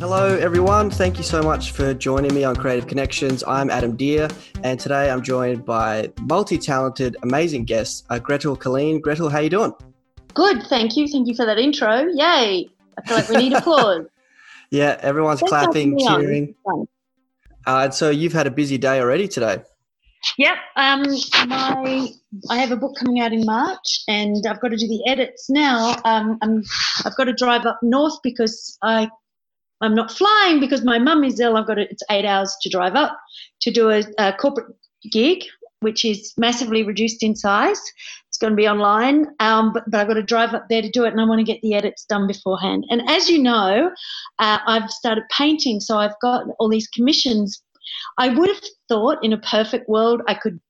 Hello, everyone. Thank you so much for joining me on Creative Connections. I'm Adam Deer, and today I'm joined by multi-talented, amazing guest, uh, Gretel Killeen. Gretel, how you doing? Good, thank you. Thank you for that intro. Yay! I feel like we need applause. yeah, everyone's Thanks clapping, cheering. Uh, and so you've had a busy day already today. Yep. Um, my I have a book coming out in March, and I've got to do the edits now. Um, I'm, I've got to drive up north because I I'm not flying because my mum is ill. I've got it's eight hours to drive up to do a, a corporate gig, which is massively reduced in size. It's going to be online, um, but, but I've got to drive up there to do it, and I want to get the edits done beforehand. And as you know, uh, I've started painting, so I've got all these commissions. I would have thought in a perfect world I could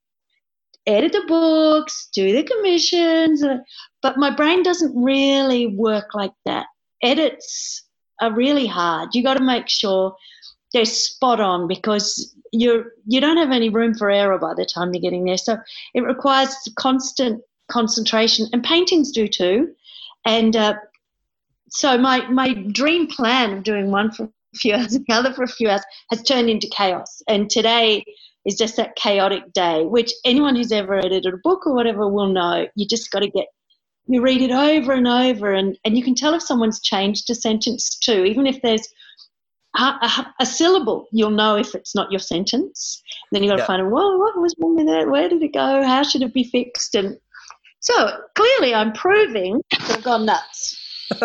edit the books, do the commissions, uh, but my brain doesn't really work like that. Edits are really hard. You got to make sure they're spot on because you're you don't have any room for error by the time you're getting there. So it requires constant concentration, and paintings do too. And uh, so my my dream plan of doing one for a few hours, the other for a few hours, has turned into chaos. And today is just that chaotic day, which anyone who's ever edited a book or whatever will know. You just got to get you read it over and over, and, and you can tell if someone's changed a sentence too, even if there's a, a, a syllable, you'll know if it's not your sentence. And then you've got to yeah. find out, well, what was wrong with that? Where did it go? How should it be fixed? And so clearly, I'm proving that I've gone nuts.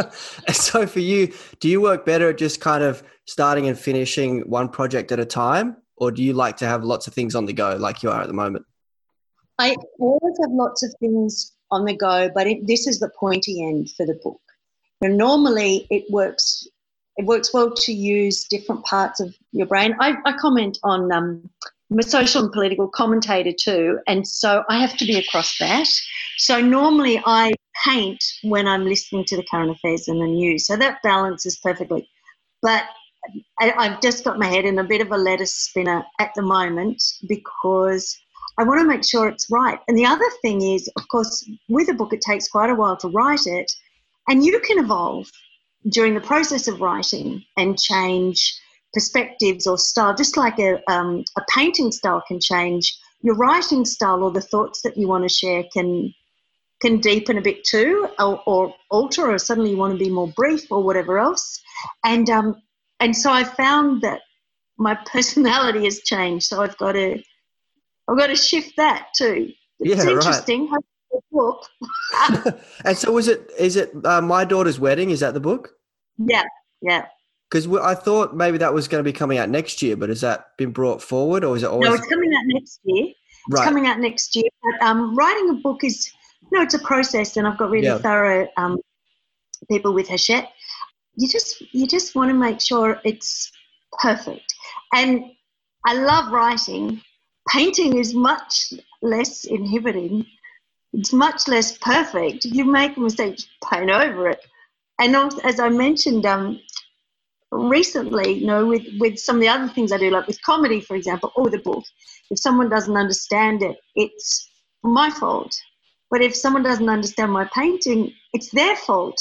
so for you, do you work better at just kind of starting and finishing one project at a time, or do you like to have lots of things on the go like you are at the moment? I always have lots of things on the go, but it, this is the pointy end for the book. And normally it works it works well to use different parts of your brain. I, I comment on um, I'm a social and political commentator too, and so I have to be across that. So normally I paint when I'm listening to the current affairs and the news, so that balances perfectly. But I, I've just got my head in a bit of a lettuce spinner at the moment because I want to make sure it's right. And the other thing is, of course, with a book, it takes quite a while to write it, and you can evolve during the process of writing and change perspectives or style, just like a, um, a painting style can change. Your writing style or the thoughts that you want to share can can deepen a bit too, or, or alter, or suddenly you want to be more brief or whatever else. And um, and so I found that my personality has changed. So I've got to I've got to shift that too. It's yeah, interesting. Right. Book. and so, was it? Is it uh, my daughter's wedding? Is that the book? Yeah, yeah. Because I thought maybe that was going to be coming out next year, but has that been brought forward, or is it always? No, it's coming out next year. It's right. coming out next year. But um, writing a book is, you know, it's a process, and I've got really yeah. thorough um, people with Hachette. You just, you just want to make sure it's perfect. And I love writing, painting is much less inhibiting. It's much less perfect. You make a mistake, paint over it. And also, as I mentioned um, recently, you know, with, with some of the other things I do, like with comedy, for example, or the book, if someone doesn't understand it, it's my fault. But if someone doesn't understand my painting, it's their fault,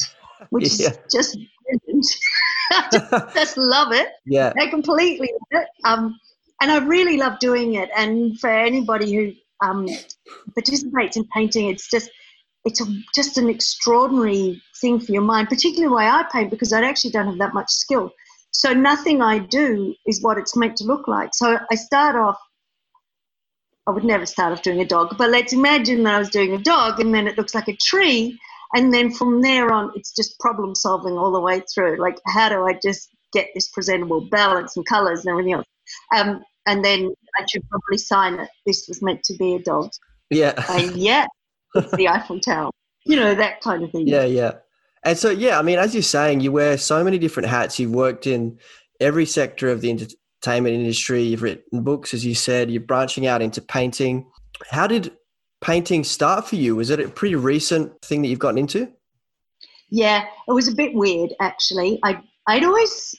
which yeah. is just brilliant. just, just love it. Yeah. I completely love it. Um, and I really love doing it. And for anybody who um, participates in painting, it's just it's a, just an extraordinary thing for your mind, particularly the way I paint because I actually don't have that much skill. So nothing I do is what it's meant to look like. So I start off. I would never start off doing a dog, but let's imagine that I was doing a dog, and then it looks like a tree, and then from there on, it's just problem solving all the way through. Like, how do I just get this presentable balance and colors and everything else? Um, and then I should probably sign it. This was meant to be a dog. Yeah. And yeah, it's the Eiffel Tower. You know, that kind of thing. Yeah, yeah. And so, yeah, I mean, as you're saying, you wear so many different hats. You've worked in every sector of the entertainment industry. You've written books, as you said. You're branching out into painting. How did painting start for you? Was it a pretty recent thing that you've gotten into? Yeah, it was a bit weird, actually. I I'd always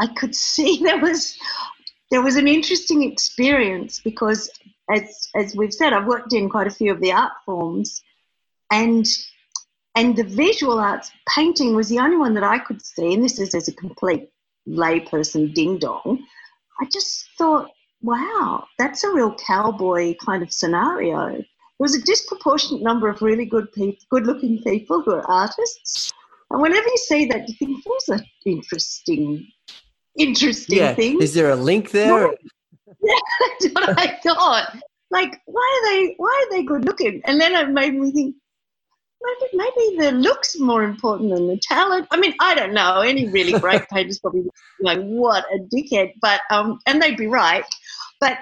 I could see there was there was an interesting experience because, as as we've said, I've worked in quite a few of the art forms, and and the visual arts painting was the only one that I could see, and this is as a complete layperson ding dong. I just thought, wow, that's a real cowboy kind of scenario. There was a disproportionate number of really good people, good-looking people who are artists, and whenever you see that, you think, "What's an interesting, interesting yeah. thing." Is there a link there? Yeah, that's what I thought. Like, why are they? Why are they good looking? And then it made me think, maybe, maybe the looks more important than the talent. I mean, I don't know. Any really great painters probably like, what a dickhead. But um, and they'd be right. But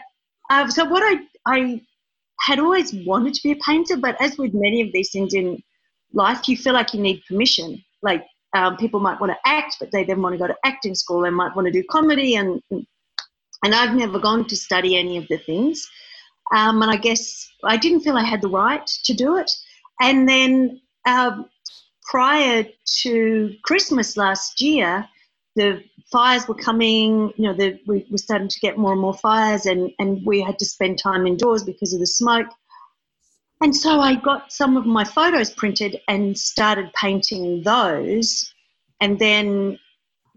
um, so what I I had always wanted to be a painter, but as with many of these things in life, you feel like you need permission. Like um, people might want to act, but they then want to go to acting school. They might want to do comedy, and and I've never gone to study any of the things. Um, and I guess I didn't feel I had the right to do it. And then um, prior to Christmas last year, the fires were coming. You know, the, we were starting to get more and more fires, and, and we had to spend time indoors because of the smoke. And so I got some of my photos printed and started painting those. And then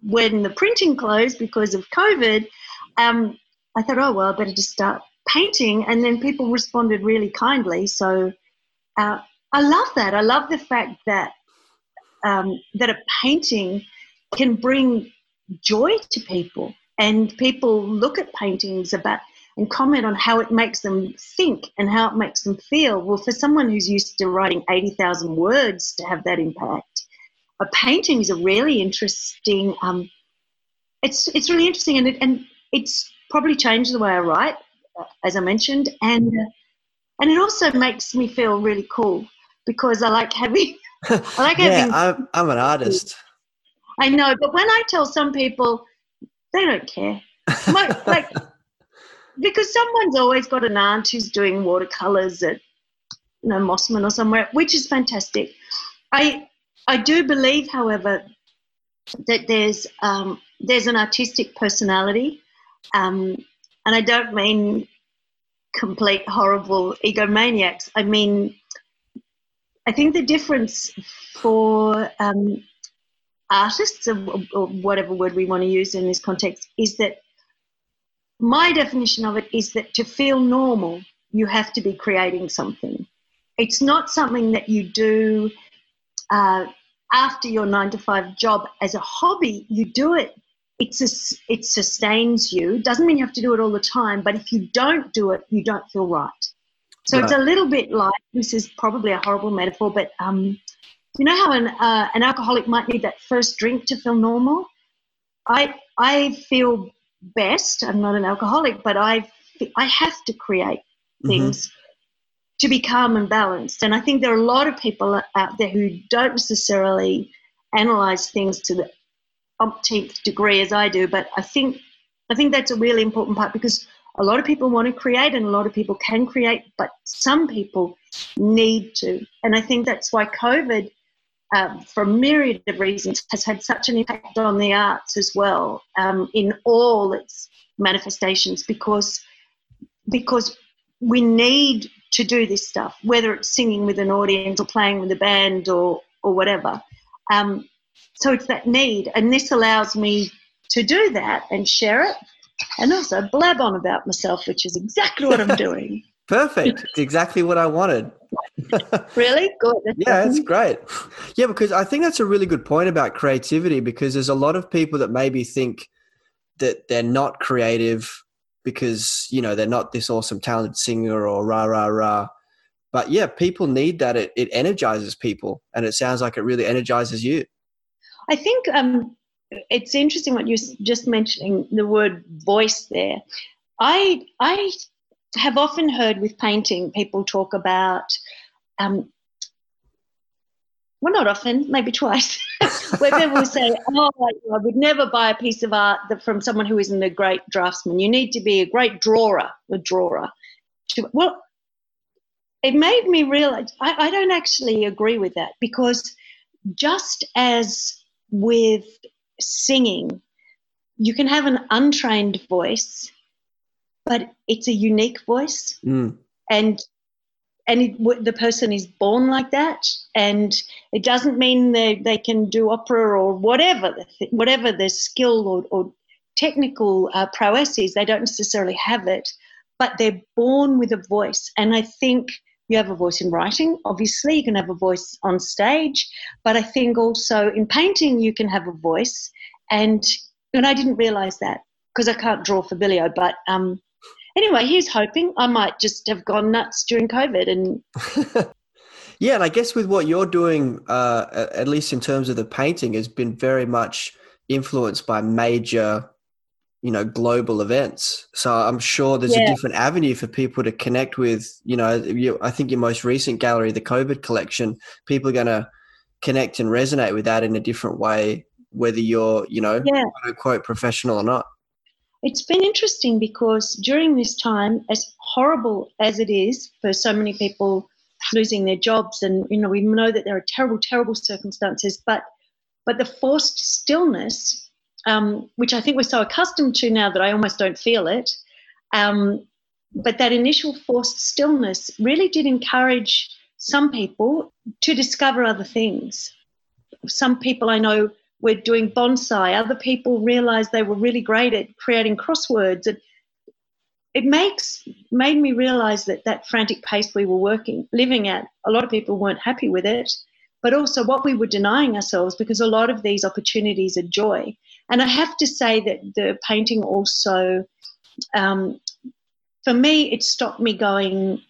when the printing closed because of COVID, um, I thought, oh, well, I better just start painting. And then people responded really kindly. So uh, I love that. I love the fact that um, that a painting can bring joy to people, and people look at paintings about and comment on how it makes them think and how it makes them feel. Well, for someone who's used to writing eighty thousand words to have that impact, a painting is a really interesting. Um, it's it's really interesting, and it, and it's probably changed the way I write, as I mentioned, and and it also makes me feel really cool because I like having. I like yeah, having. I'm, I'm an artist. I know, but when I tell some people, they don't care. My, like, because someone's always got an aunt who's doing watercolors at, you know, Mosman or somewhere, which is fantastic. I I do believe, however, that there's um, there's an artistic personality, um, and I don't mean complete horrible egomaniacs. I mean I think the difference for um, artists, or, or whatever word we want to use in this context, is that my definition of it is that to feel normal, you have to be creating something. It's not something that you do uh, after your nine to five job as a hobby. You do it. It's a, it sustains you. Doesn't mean you have to do it all the time, but if you don't do it, you don't feel right. So right. it's a little bit like this is probably a horrible metaphor, but um, you know how an uh, an alcoholic might need that first drink to feel normal. I I feel best. I'm not an alcoholic, but I I have to create mm-hmm. things mm-hmm. to be calm and balanced. And I think there are a lot of people out there who don't necessarily analyze things to the umpteenth degree as I do. But I think I think that's a really important part because a lot of people want to create and a lot of people can create, but some people need to. And I think that's why COVID, um, for a myriad of reasons, has had such an impact on the arts as well um, in all its manifestations because because we need to do this stuff, whether it's singing with an audience or playing with a band or or whatever. Um, so it's that need, and this allows me to do that and share it and also blab on about myself, which is exactly what I'm doing. Perfect. It's exactly what I wanted. really? Good. That's yeah, that's great. Yeah, because I think that's a really good point about creativity because there's a lot of people that maybe think that they're not creative because, you know, they're not this awesome talented singer or rah, rah, rah. But yeah, people need that. It, it energizes people. And it sounds like it really energizes you. I think um, it's interesting what you're just mentioning the word voice there. I I have often heard with painting people talk about um, well, not often, maybe twice, where people say, "Oh, I would never buy a piece of art from someone who isn't a great draftsman. You need to be a great drawer, a drawer." Well, it made me realize I, I don't actually agree with that because just as with singing, you can have an untrained voice, but it's a unique voice. Mm. And and it, the person is born like that, and it doesn't mean they, they can do opera or whatever, whatever their skill or, or technical uh, prowess is. They don't necessarily have it, but they're born with a voice. And I think you have a voice in writing, obviously, you can have a voice on stage, but I think also in painting you can have a voice. And and I didn't realize that because I can't draw Fabbilio, but um, anyway, he's hoping I might just have gone nuts during COVID and. yeah, and I guess with what you're doing, uh, at least in terms of the painting, has been very much influenced by major, you know, global events. So I'm sure there's yeah. a different avenue for people to connect with. You know, you, I think your most recent gallery, the COVID collection, people are going to connect and resonate with that in a different way, whether you're, you know, yeah. quote unquote professional or not. It's been interesting because during this time, as horrible as it is for so many people losing their jobs, and you know we know that there are terrible, terrible circumstances, but but the forced stillness, um, which I think we're so accustomed to now that I almost don't feel it, um, but that initial forced stillness really did encourage some people to discover other things. Some people I know were doing bonsai. Other people realized they were really great at creating crosswords. It, it makes made me realize that that frantic pace we were working, living at, a lot of people weren't happy with it, but also what we were denying ourselves because a lot of these opportunities are joy. And I have to say that the painting also, um, for me, it stopped me going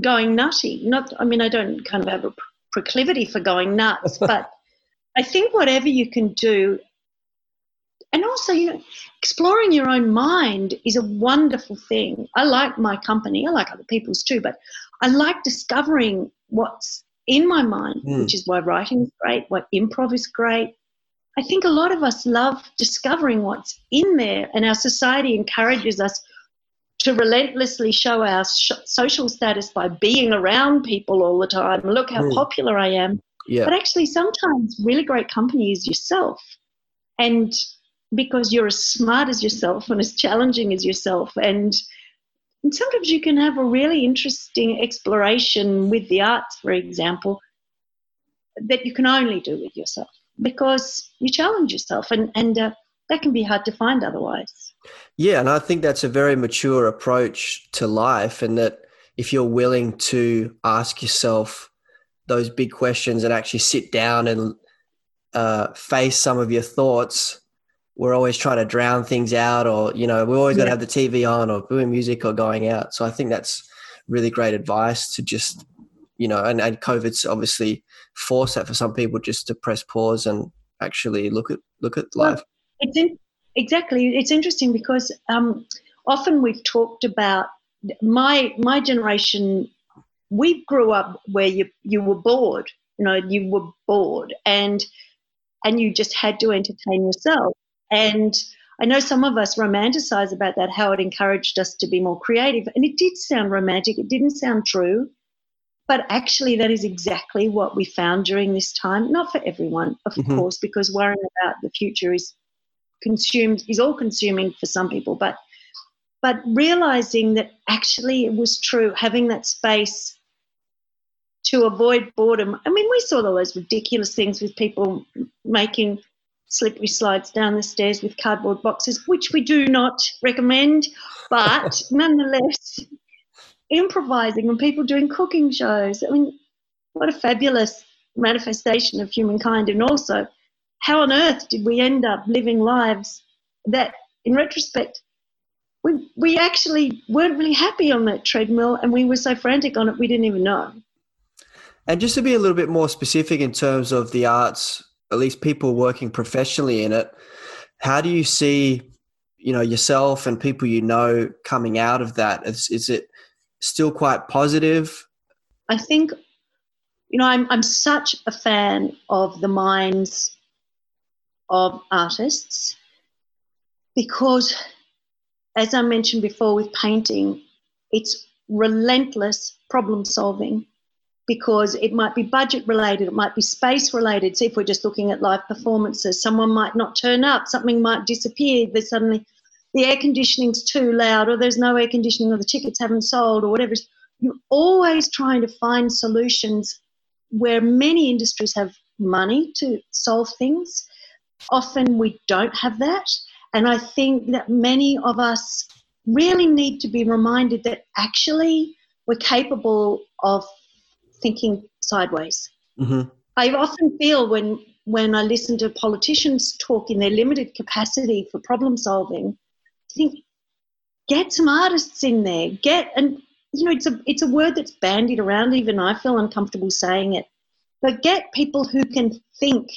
going nutty. Not, I mean, I don't kind of have a proclivity for going nuts, but I think whatever you can do, and also, you know, exploring your own mind is a wonderful thing. I like my company, I like other people's too, but I like discovering what's in my mind, mm. which is why writing is great, why improv is great. I think a lot of us love discovering what's in there, and our society encourages us to relentlessly show our sh- social status by being around people all the time. Look how mm. popular I am. Yeah. But actually, sometimes really great company is yourself. And because you're as smart as yourself and as challenging as yourself. And, and sometimes you can have a really interesting exploration with the arts, for example, that you can only do with yourself because you challenge yourself. And, and uh, that can be hard to find otherwise. Yeah. And I think that's a very mature approach to life. And that if you're willing to ask yourself, those big questions and actually sit down and uh, face some of your thoughts. We're always trying to drown things out, or you know, we're always yeah. got to have the TV on, or doing music, or going out. So I think that's really great advice to just, you know, and, and COVID's obviously forced that for some people just to press pause and actually look at look at life. Well, it's in, exactly. It's interesting because um, often we've talked about my my generation we grew up where you you were bored you know you were bored and and you just had to entertain yourself and i know some of us romanticize about that how it encouraged us to be more creative and it did sound romantic it didn't sound true but actually that is exactly what we found during this time not for everyone of mm-hmm. course because worrying about the future is consumed is all consuming for some people but but realizing that actually it was true having that space to avoid boredom. I mean, we saw all those ridiculous things with people making slippery slides down the stairs with cardboard boxes, which we do not recommend, but nonetheless, improvising and people doing cooking shows. I mean, what a fabulous manifestation of humankind, and also how on earth did we end up living lives that, in retrospect, we, we actually weren't really happy on that treadmill and we were so frantic on it we didn't even know. And just to be a little bit more specific in terms of the arts, at least people working professionally in it, how do you see, you know, yourself and people you know coming out of that? Is, is it still quite positive? I think, you know, I'm, I'm such a fan of the minds of artists because, as I mentioned before with painting, it's relentless problem solving because it might be budget related, it might be space related. See, if we're just looking at live performances, someone might not turn up, something might disappear, there's suddenly the air conditioning's too loud, or there's no air conditioning, or the tickets haven't sold, or whatever. you're always trying to find solutions where many industries have money to solve things. Often we don't have that. And I think that many of us really need to be reminded that actually we're capable of thinking sideways. Mm-hmm. I often feel when when I listen to politicians talk in their limited capacity for problem solving, I think get some artists in there. Get and you know it's a it's a word that's bandied around. Even I feel uncomfortable saying it, but get people who can think.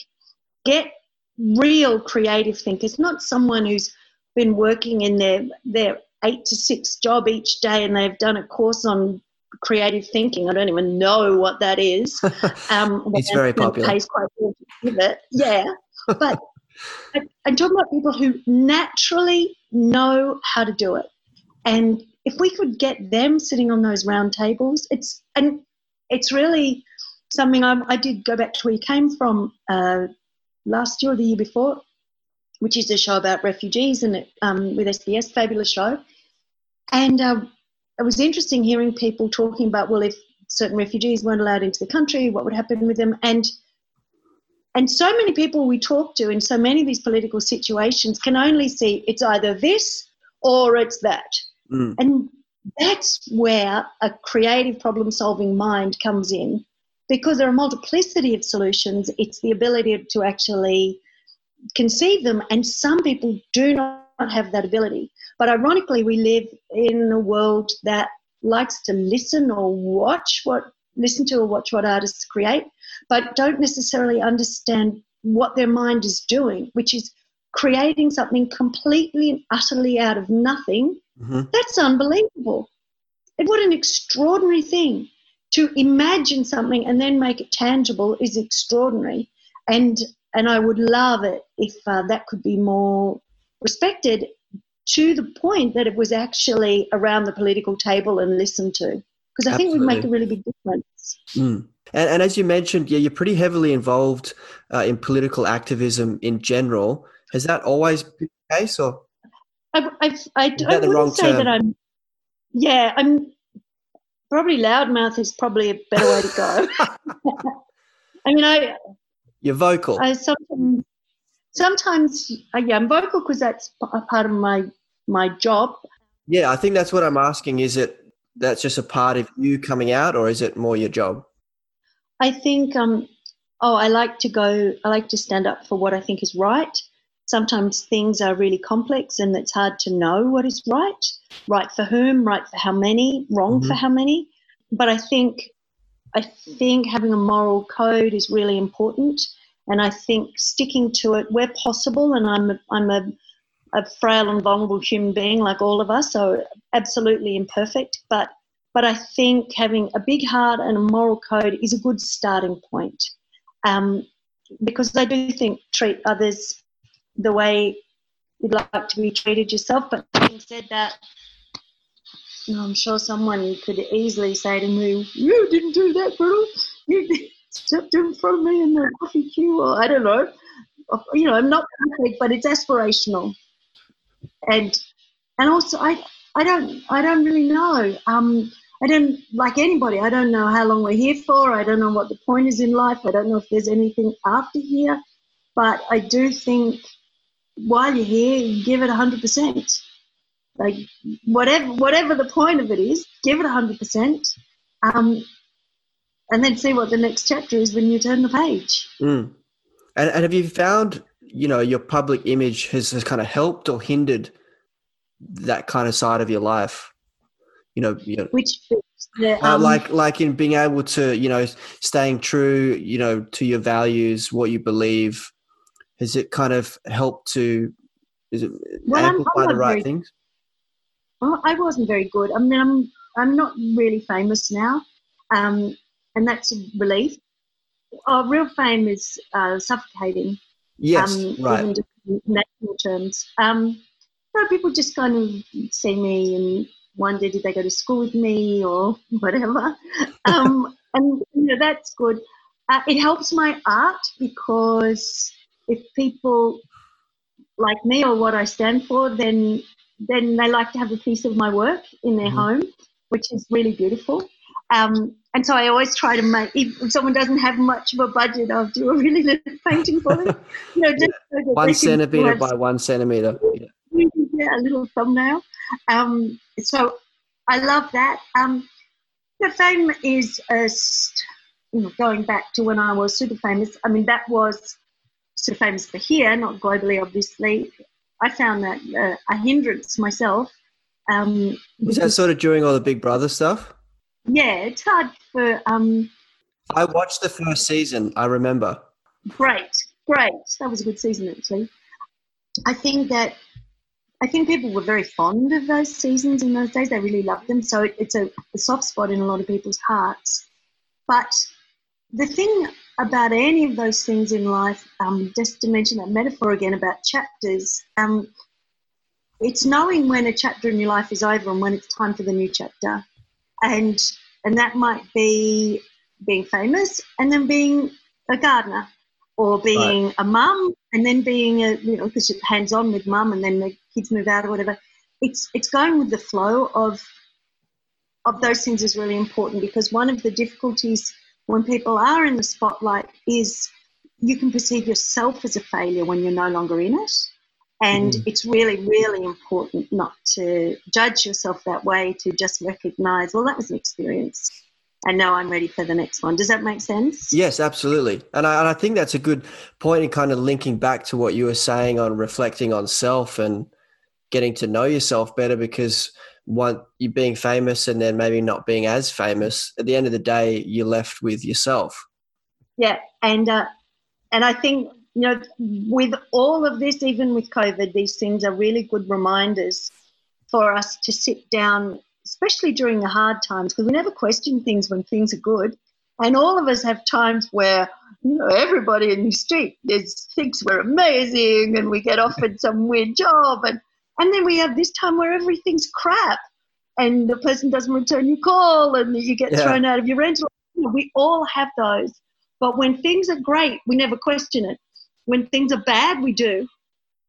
Get real creative thinkers, not someone who's been working in their their eight to six job each day and they've done a course on creative thinking. I don't even know what that is. Um, it's very popular. Pays quite well it. Yeah, but I, I'm talking about people who naturally know how to do it, and if we could get them sitting on those round tables, it's and it's really something I, I did go back to where you came from uh, last year or the year before, which is a show about refugees and um, with SBS, fabulous show. And uh, it was interesting hearing people talking about, well, if certain refugees weren't allowed into the country, what would happen with them? And and so many people we talk to in so many of these political situations can only see it's either this or it's that. Mm. And that's where a creative problem solving mind comes in because there are a multiplicity of solutions. It's the ability to actually conceive them, and some people do not have that ability. But ironically, we live in a world that likes to listen or watch what listen to or watch what artists create, but don't necessarily understand what their mind is doing, which is creating something completely and utterly out of nothing. Mm-hmm. That's unbelievable. And what an extraordinary thing to imagine something and then make it tangible is extraordinary. And and I would love it if uh, that could be more respected to the point that it was actually around the political table and listened to. Because I Absolutely. think we make a really big difference. Mm. And, and, as you mentioned, yeah, you're pretty heavily involved uh, in political activism in general. Has that always been the case, or? I, I, I, I wouldn't say term? that I'm. Yeah, I'm probably loudmouth is probably a better way to go. I mean, I. You're vocal. I sometimes, sometimes, yeah, I'm vocal because that's a part of my my job. Yeah, I think that's what I'm asking. Is it that's just a part of you coming out, or is it more your job? I think. Um, oh, I like to go. I like to stand up for what I think is right. Sometimes things are really complex, and it's hard to know what is right. Right for whom? Right for how many? Wrong mm-hmm. for how many? But I think, I think having a moral code is really important, and I think sticking to it where possible. And I'm a, I'm a a frail and vulnerable human being like all of us, so absolutely imperfect. But but I think having a big heart and a moral code is a good starting point, um, because I do think treat others the way you'd like to be treated yourself. But having said that, I'm sure someone could easily say to me, "You didn't do that, girl. You stepped in front of me in the coffee queue," or I don't know. You know, I'm not perfect, but it's aspirational and and also I I don't I don't really know. Um, I don't like anybody. I don't know how long we're here for. I don't know what the point is in life. I don't know if there's anything after here. But I do think while you're here, give it hundred percent. Like whatever whatever the point of it is, give it hundred percent. Um, and then see what the next chapter is when you turn the page. Mm. And, and have you found you know your public image has, has kind of helped or hindered that kind of side of your life? You know, you know which the, uh, um, uh, like like in being able to you know staying true you know to your values what you believe has it kind of helped to is it well, amplify I'm, I'm the right very, things? Well, i wasn't very good. I mean i'm i'm not really famous now. Um, and that's a relief oh, real fame is uh, suffocating Yes, um, right. Just national terms. Um, so people just kind of see me and wonder did they go to school with me or whatever. Um, and you know that's good. Uh, it helps my art because if people like me or what I stand for, then then they like to have a piece of my work in their mm-hmm. home, which is really beautiful. Um, and so I always try to make, if someone doesn't have much of a budget, I'll do a really little painting for them. You know, just yeah. so one centimeter by one centimeter. Yeah. yeah, a little thumbnail. Um, so I love that. Um, the fame is a, you know, going back to when I was super famous. I mean, that was super famous for here, not globally, obviously. I found that uh, a hindrance myself. Um, was that sort of during all the Big Brother stuff? Yeah, it's hard for. Um, I watched the first season. I remember. Great, great. That was a good season, actually. I think that I think people were very fond of those seasons in those days. They really loved them. So it's a, a soft spot in a lot of people's hearts. But the thing about any of those things in life, um, just to mention that metaphor again about chapters, um, it's knowing when a chapter in your life is over and when it's time for the new chapter. And and that might be being famous and then being a gardener or being right. a mum and then being a you know because you're hands on with mum and then the kids move out or whatever. It's it's going with the flow of of those things is really important because one of the difficulties when people are in the spotlight is you can perceive yourself as a failure when you're no longer in it. And mm. it's really, really important not to judge yourself that way, to just recognize, well, that was an experience. And now I'm ready for the next one. Does that make sense? Yes, absolutely. And I, and I think that's a good point in kind of linking back to what you were saying on reflecting on self and getting to know yourself better because one you're being famous and then maybe not being as famous at the end of the day you're left with yourself yeah and uh, and i think you know with all of this even with covid these things are really good reminders for us to sit down especially during the hard times because we never question things when things are good and all of us have times where you know everybody in the street is, thinks we're amazing and we get offered some weird job and and then we have this time where everything's crap and the person doesn't return your call and you get yeah. thrown out of your rental. We all have those. But when things are great, we never question it. When things are bad, we do.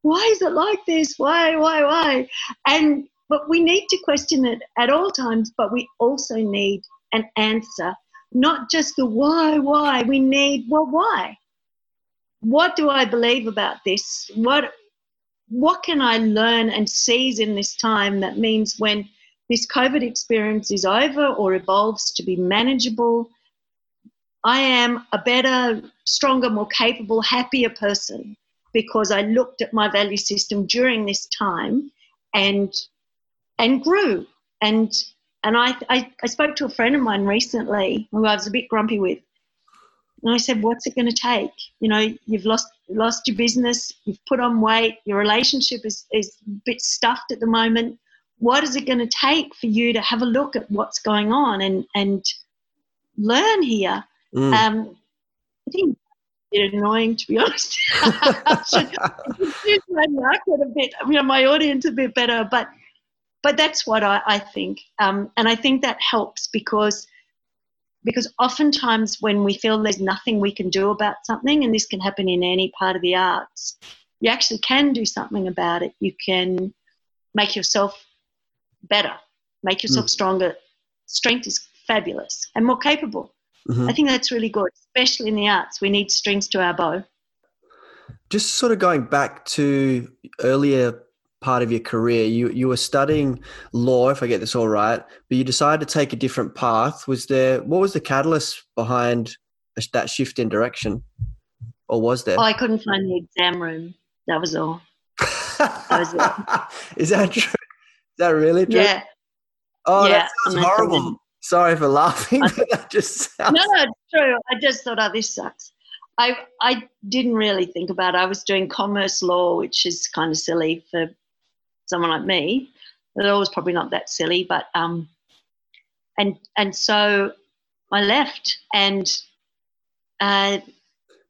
Why is it like this? Why, why, why? And but we need to question it at all times, but we also need an answer. Not just the why, why. We need, well, why? What do I believe about this? What what can I learn and seize in this time that means when this COVID experience is over or evolves to be manageable, I am a better, stronger, more capable, happier person because I looked at my value system during this time and and grew. And and I, I, I spoke to a friend of mine recently who I was a bit grumpy with. And I said, What's it going to take? You know, you've lost lost your business, you've put on weight, your relationship is, is a bit stuffed at the moment. What is it going to take for you to have a look at what's going on and, and learn here? Mm. Um, I think it's annoying to be honest. I should use my market a bit, you know, my audience a bit better, but but that's what I, I think, um, and I think that helps because because oftentimes when we feel there's nothing we can do about something, and this can happen in any part of the arts, you actually can do something about it. You can make yourself better, make yourself mm. stronger. Strength is fabulous and more capable. Mm-hmm. I think that's really good, especially in the arts. We need strings to our bow. Just sort of going back to earlier part of your career. You you were studying law, if I get this all right, but you decided to take a different path. Was there what was the catalyst behind that shift in direction, or was there? Oh, I couldn't find the exam room. That was all. that was Is that true? Is that really true? Yeah. Oh, yeah, that sounds horrible. Sorry for laughing. that just sounds... No, no, it's true. I just thought, oh, this sucks. I I didn't really think about it. I was doing commerce law, which is kind of silly for someone like me. The law was probably not that silly, but um, and and so I left, and uh,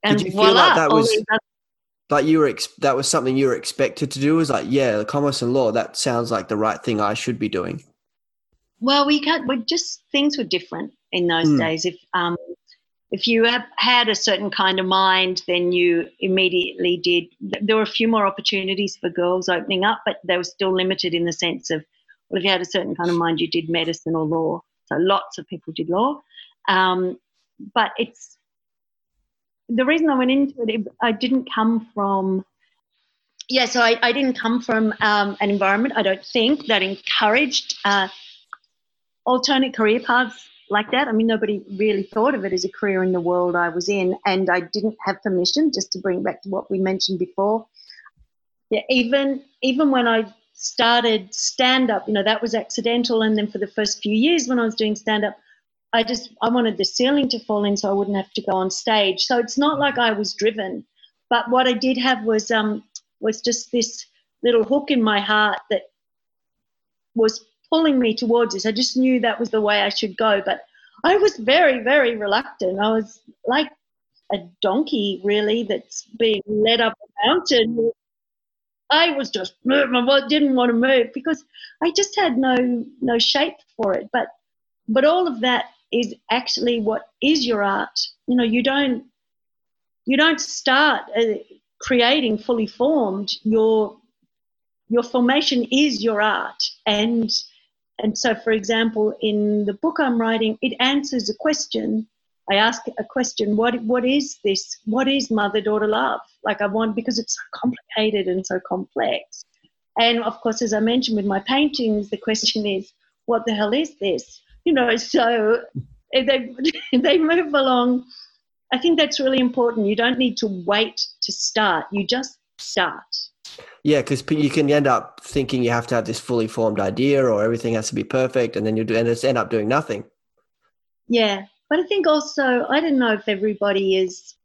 and Did you feel voila, like that was like you were ex- that was something you were expected to do? Was like, yeah, commerce and law. That sounds like the right thing I should be doing. Well, we can't. We just things were different in those mm. days. If um, if you had a certain kind of mind, then you immediately did. There were a few more opportunities for girls opening up, but they were still limited in the sense of, well, if you had a certain kind of mind, you did medicine or law. So lots of people did law. Um, but it's the reason I went into it, I didn't come from, yeah, so I, I didn't come from um, an environment, I don't think, that encouraged uh, alternate career paths like that. I mean, nobody really thought of it as a career in the world I was in, and I didn't have permission. Just to bring back to what we mentioned before, yeah, even even when I started stand up, you know, that was accidental, and then for the first few years when I was doing stand up, I just I wanted the ceiling to fall in so I wouldn't have to go on stage. So it's not like I was driven, but what I did have was um was just this little hook in my heart that was pulling me towards this. I just knew that was the way I should go, but I was very very reluctant. I was like a donkey really that's being led up a mountain. I was just I didn't want to move because I just had no no shape for it. But but all of that is actually what is your art. You know, you don't you don't start uh, creating fully formed. Your your formation is your art, and and so, for example, in the book I'm writing, it answers a question. I ask a question: What what is this? What is mother daughter love? Like I want because it's so complicated and so complex. And of course, as I mentioned with my paintings, the question is, what the hell is this? you know, so they they move along. I think that's really important. You don't need to wait to start. You just start. Yeah, because you can end up thinking you have to have this fully formed idea or everything has to be perfect, and then you end up doing nothing. Yeah, but I think also I don't know if everybody is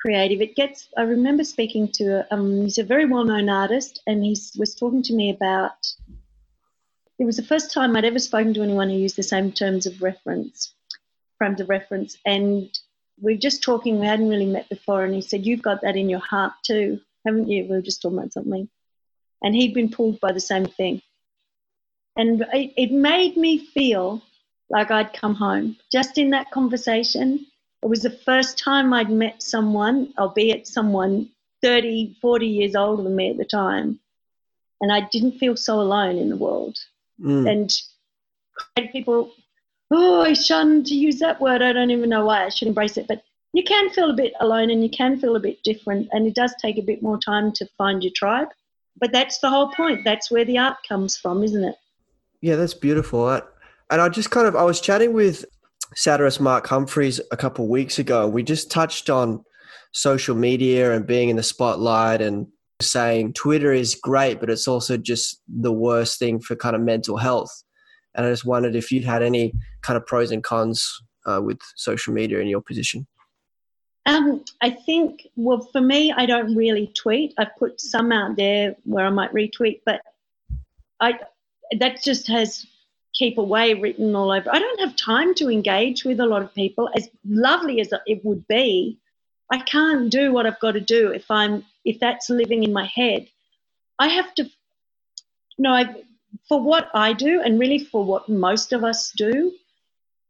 creative. It gets. I remember speaking to um, he's a very well known artist, and he was talking to me about it was the first time I'd ever spoken to anyone who used the same terms of reference, frames of reference. And we are just talking, we hadn't really met before, and he said, You've got that in your heart too, haven't you? We were just talking about something. And he'd been pulled by the same thing. And it, it made me feel like I'd come home. Just in that conversation, it was the first time I'd met someone, albeit someone 30, 40 years older than me at the time. And I didn't feel so alone in the world. Mm. And people, oh, I shun to use that word. I don't even know why I should embrace it. But you can feel a bit alone and you can feel a bit different. And it does take a bit more time to find your tribe. But that's the whole point. That's where the art comes from, isn't it? Yeah, that's beautiful. And I just kind of, I was chatting with satirist Mark Humphries a couple of weeks ago. We just touched on social media and being in the spotlight and saying Twitter is great, but it's also just the worst thing for kind of mental health. And I just wondered if you'd had any kind of pros and cons uh, with social media in your position. Um, I think, well, for me, I don't really tweet. I've put some out there where I might retweet, but I that just has keep away written all over. I don't have time to engage with a lot of people. As lovely as it would be, I can't do what I've got to do if I'm if that's living in my head. I have to know I, for what I do and really for what most of us do,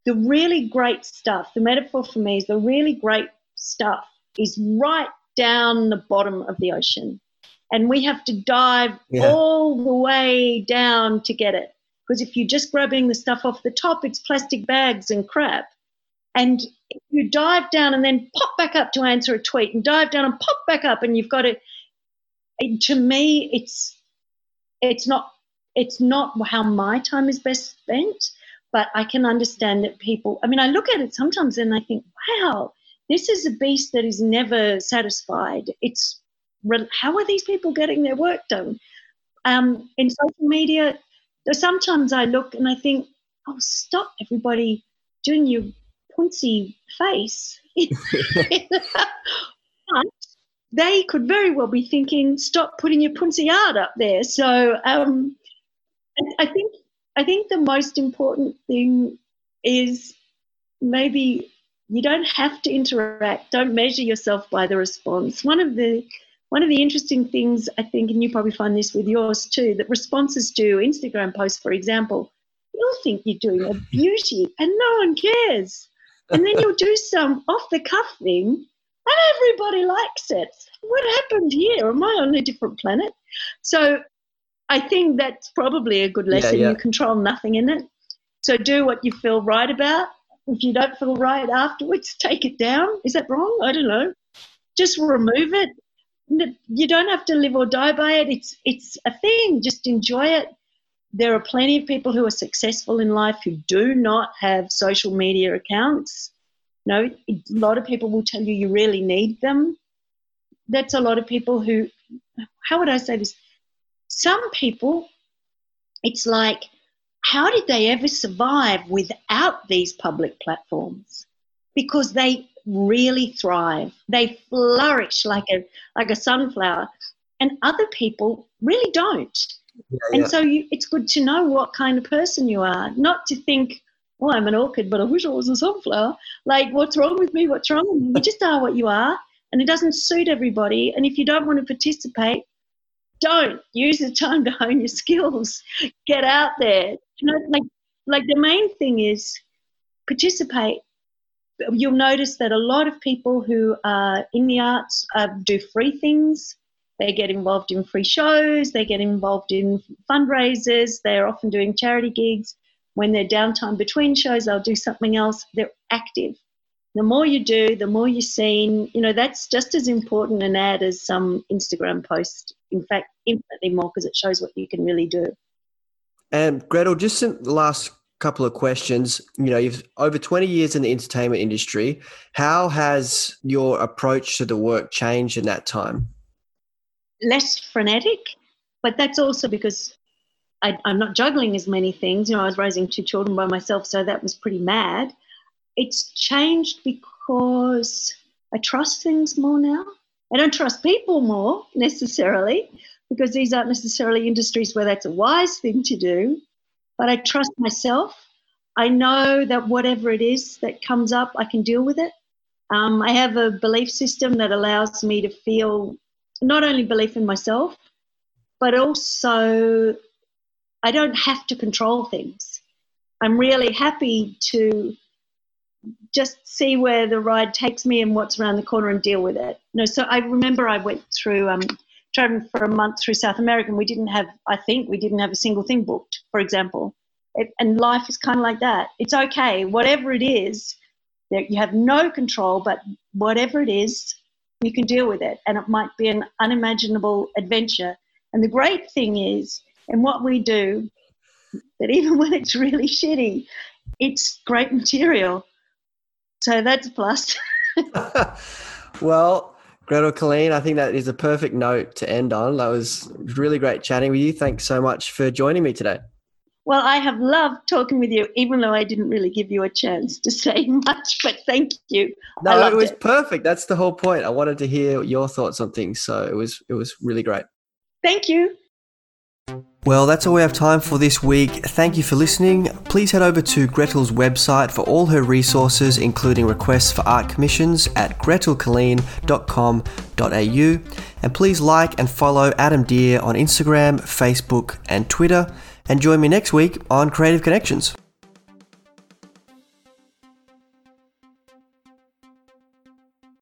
the really great stuff, the metaphor for me is the really great stuff is right down the bottom of the ocean. And we have to dive yeah. all the way down to get it. Because if you're just grabbing the stuff off the top, it's plastic bags and crap. And you dive down and then pop back up to answer a tweet and dive down and pop back up and you've got to to me it's it's not it's not how my time is best spent but i can understand that people i mean i look at it sometimes and i think wow this is a beast that is never satisfied it's how are these people getting their work done um, in social media sometimes i look and i think oh stop everybody doing your punsy face. but they could very well be thinking, stop putting your punsy art up there. So um, I think I think the most important thing is maybe you don't have to interact. Don't measure yourself by the response. One of the one of the interesting things I think, and you probably find this with yours too, that responses to Instagram posts, for example, you'll think you're doing a beauty and no one cares and then you'll do some off the cuff thing, and everybody likes it. What happened here? Am I on a different planet? So I think that's probably a good lesson. Yeah, yeah. You control nothing in it. So do what you feel right about. If you don't feel right afterwards, take it down. Is that wrong? I don't know. Just remove it. You don't have to live or die by it. It's it's a thing. Just enjoy it. There are plenty of people who are successful in life who do not have social media accounts. No, a lot of people will tell you you really need them. That's a lot of people who, how would I say this? Some people, it's like how did they ever survive without these public platforms? Because they really thrive. They flourish like a like a sunflower, and other people really don't. Yeah, and yeah. so you, it's good to know what kind of person you are, not to think, "Oh, I'm an orchid, but I wish I was a sunflower." Like, what's wrong with me? What's wrong with me? You just are what you are, and it doesn't suit everybody. And if you don't want to participate, don't use the time to hone your skills. Get out there. You know, like like the main thing is participate. You'll notice that a lot of people who are in the arts uh, do free things. They get involved in free shows. They get involved in fundraisers. They're often doing charity gigs. When they're downtime between shows, they'll do something else. They're active the more you do, the more you're seen. You know, that's just as important an ad as some Instagram post. In fact, infinitely more because it shows what you can really do. And Gretel, just the last couple of questions. You know, you've over 20 years in the entertainment industry. How has your approach to the work changed in that time? Less frenetic, but that's also because I, I'm not juggling as many things. You know, I was raising two children by myself, so that was pretty mad it's changed because I trust things more now. I don't trust people more necessarily because these aren't necessarily industries where that's a wise thing to do, but I trust myself. I know that whatever it is that comes up, I can deal with it. Um, I have a belief system that allows me to feel not only belief in myself, but also I don't have to control things. I'm really happy to just see where the ride takes me and what's around the corner and deal with it. No, so I remember I went through um, traveling for a month through South America, and we didn't have, I think, we didn't have a single thing booked, for example. It, and life is kind of like that. It's okay, whatever it is, you have no control, but whatever it is, you can deal with it, and it might be an unimaginable adventure. And the great thing is, and what we do, that even when it's really shitty, it's great material so that's a plus. well, Gretel Killeen, I think that is a perfect note to end on. That was really great chatting with you. Thanks so much for joining me today. Well, I have loved talking with you, even though I didn't really give you a chance to say much, but thank you. No, it was it. perfect. That's the whole point. I wanted to hear your thoughts on things, so it was it was really great. Thank you. Well, that's all we have time for this week. Thank you for listening. Please head over to Gretel's website for all her resources, including requests for art commissions at gretelkilleen.com.au. And please like and follow Adam Deer on Instagram, Facebook, and Twitter. And join me next week on Creative Connections.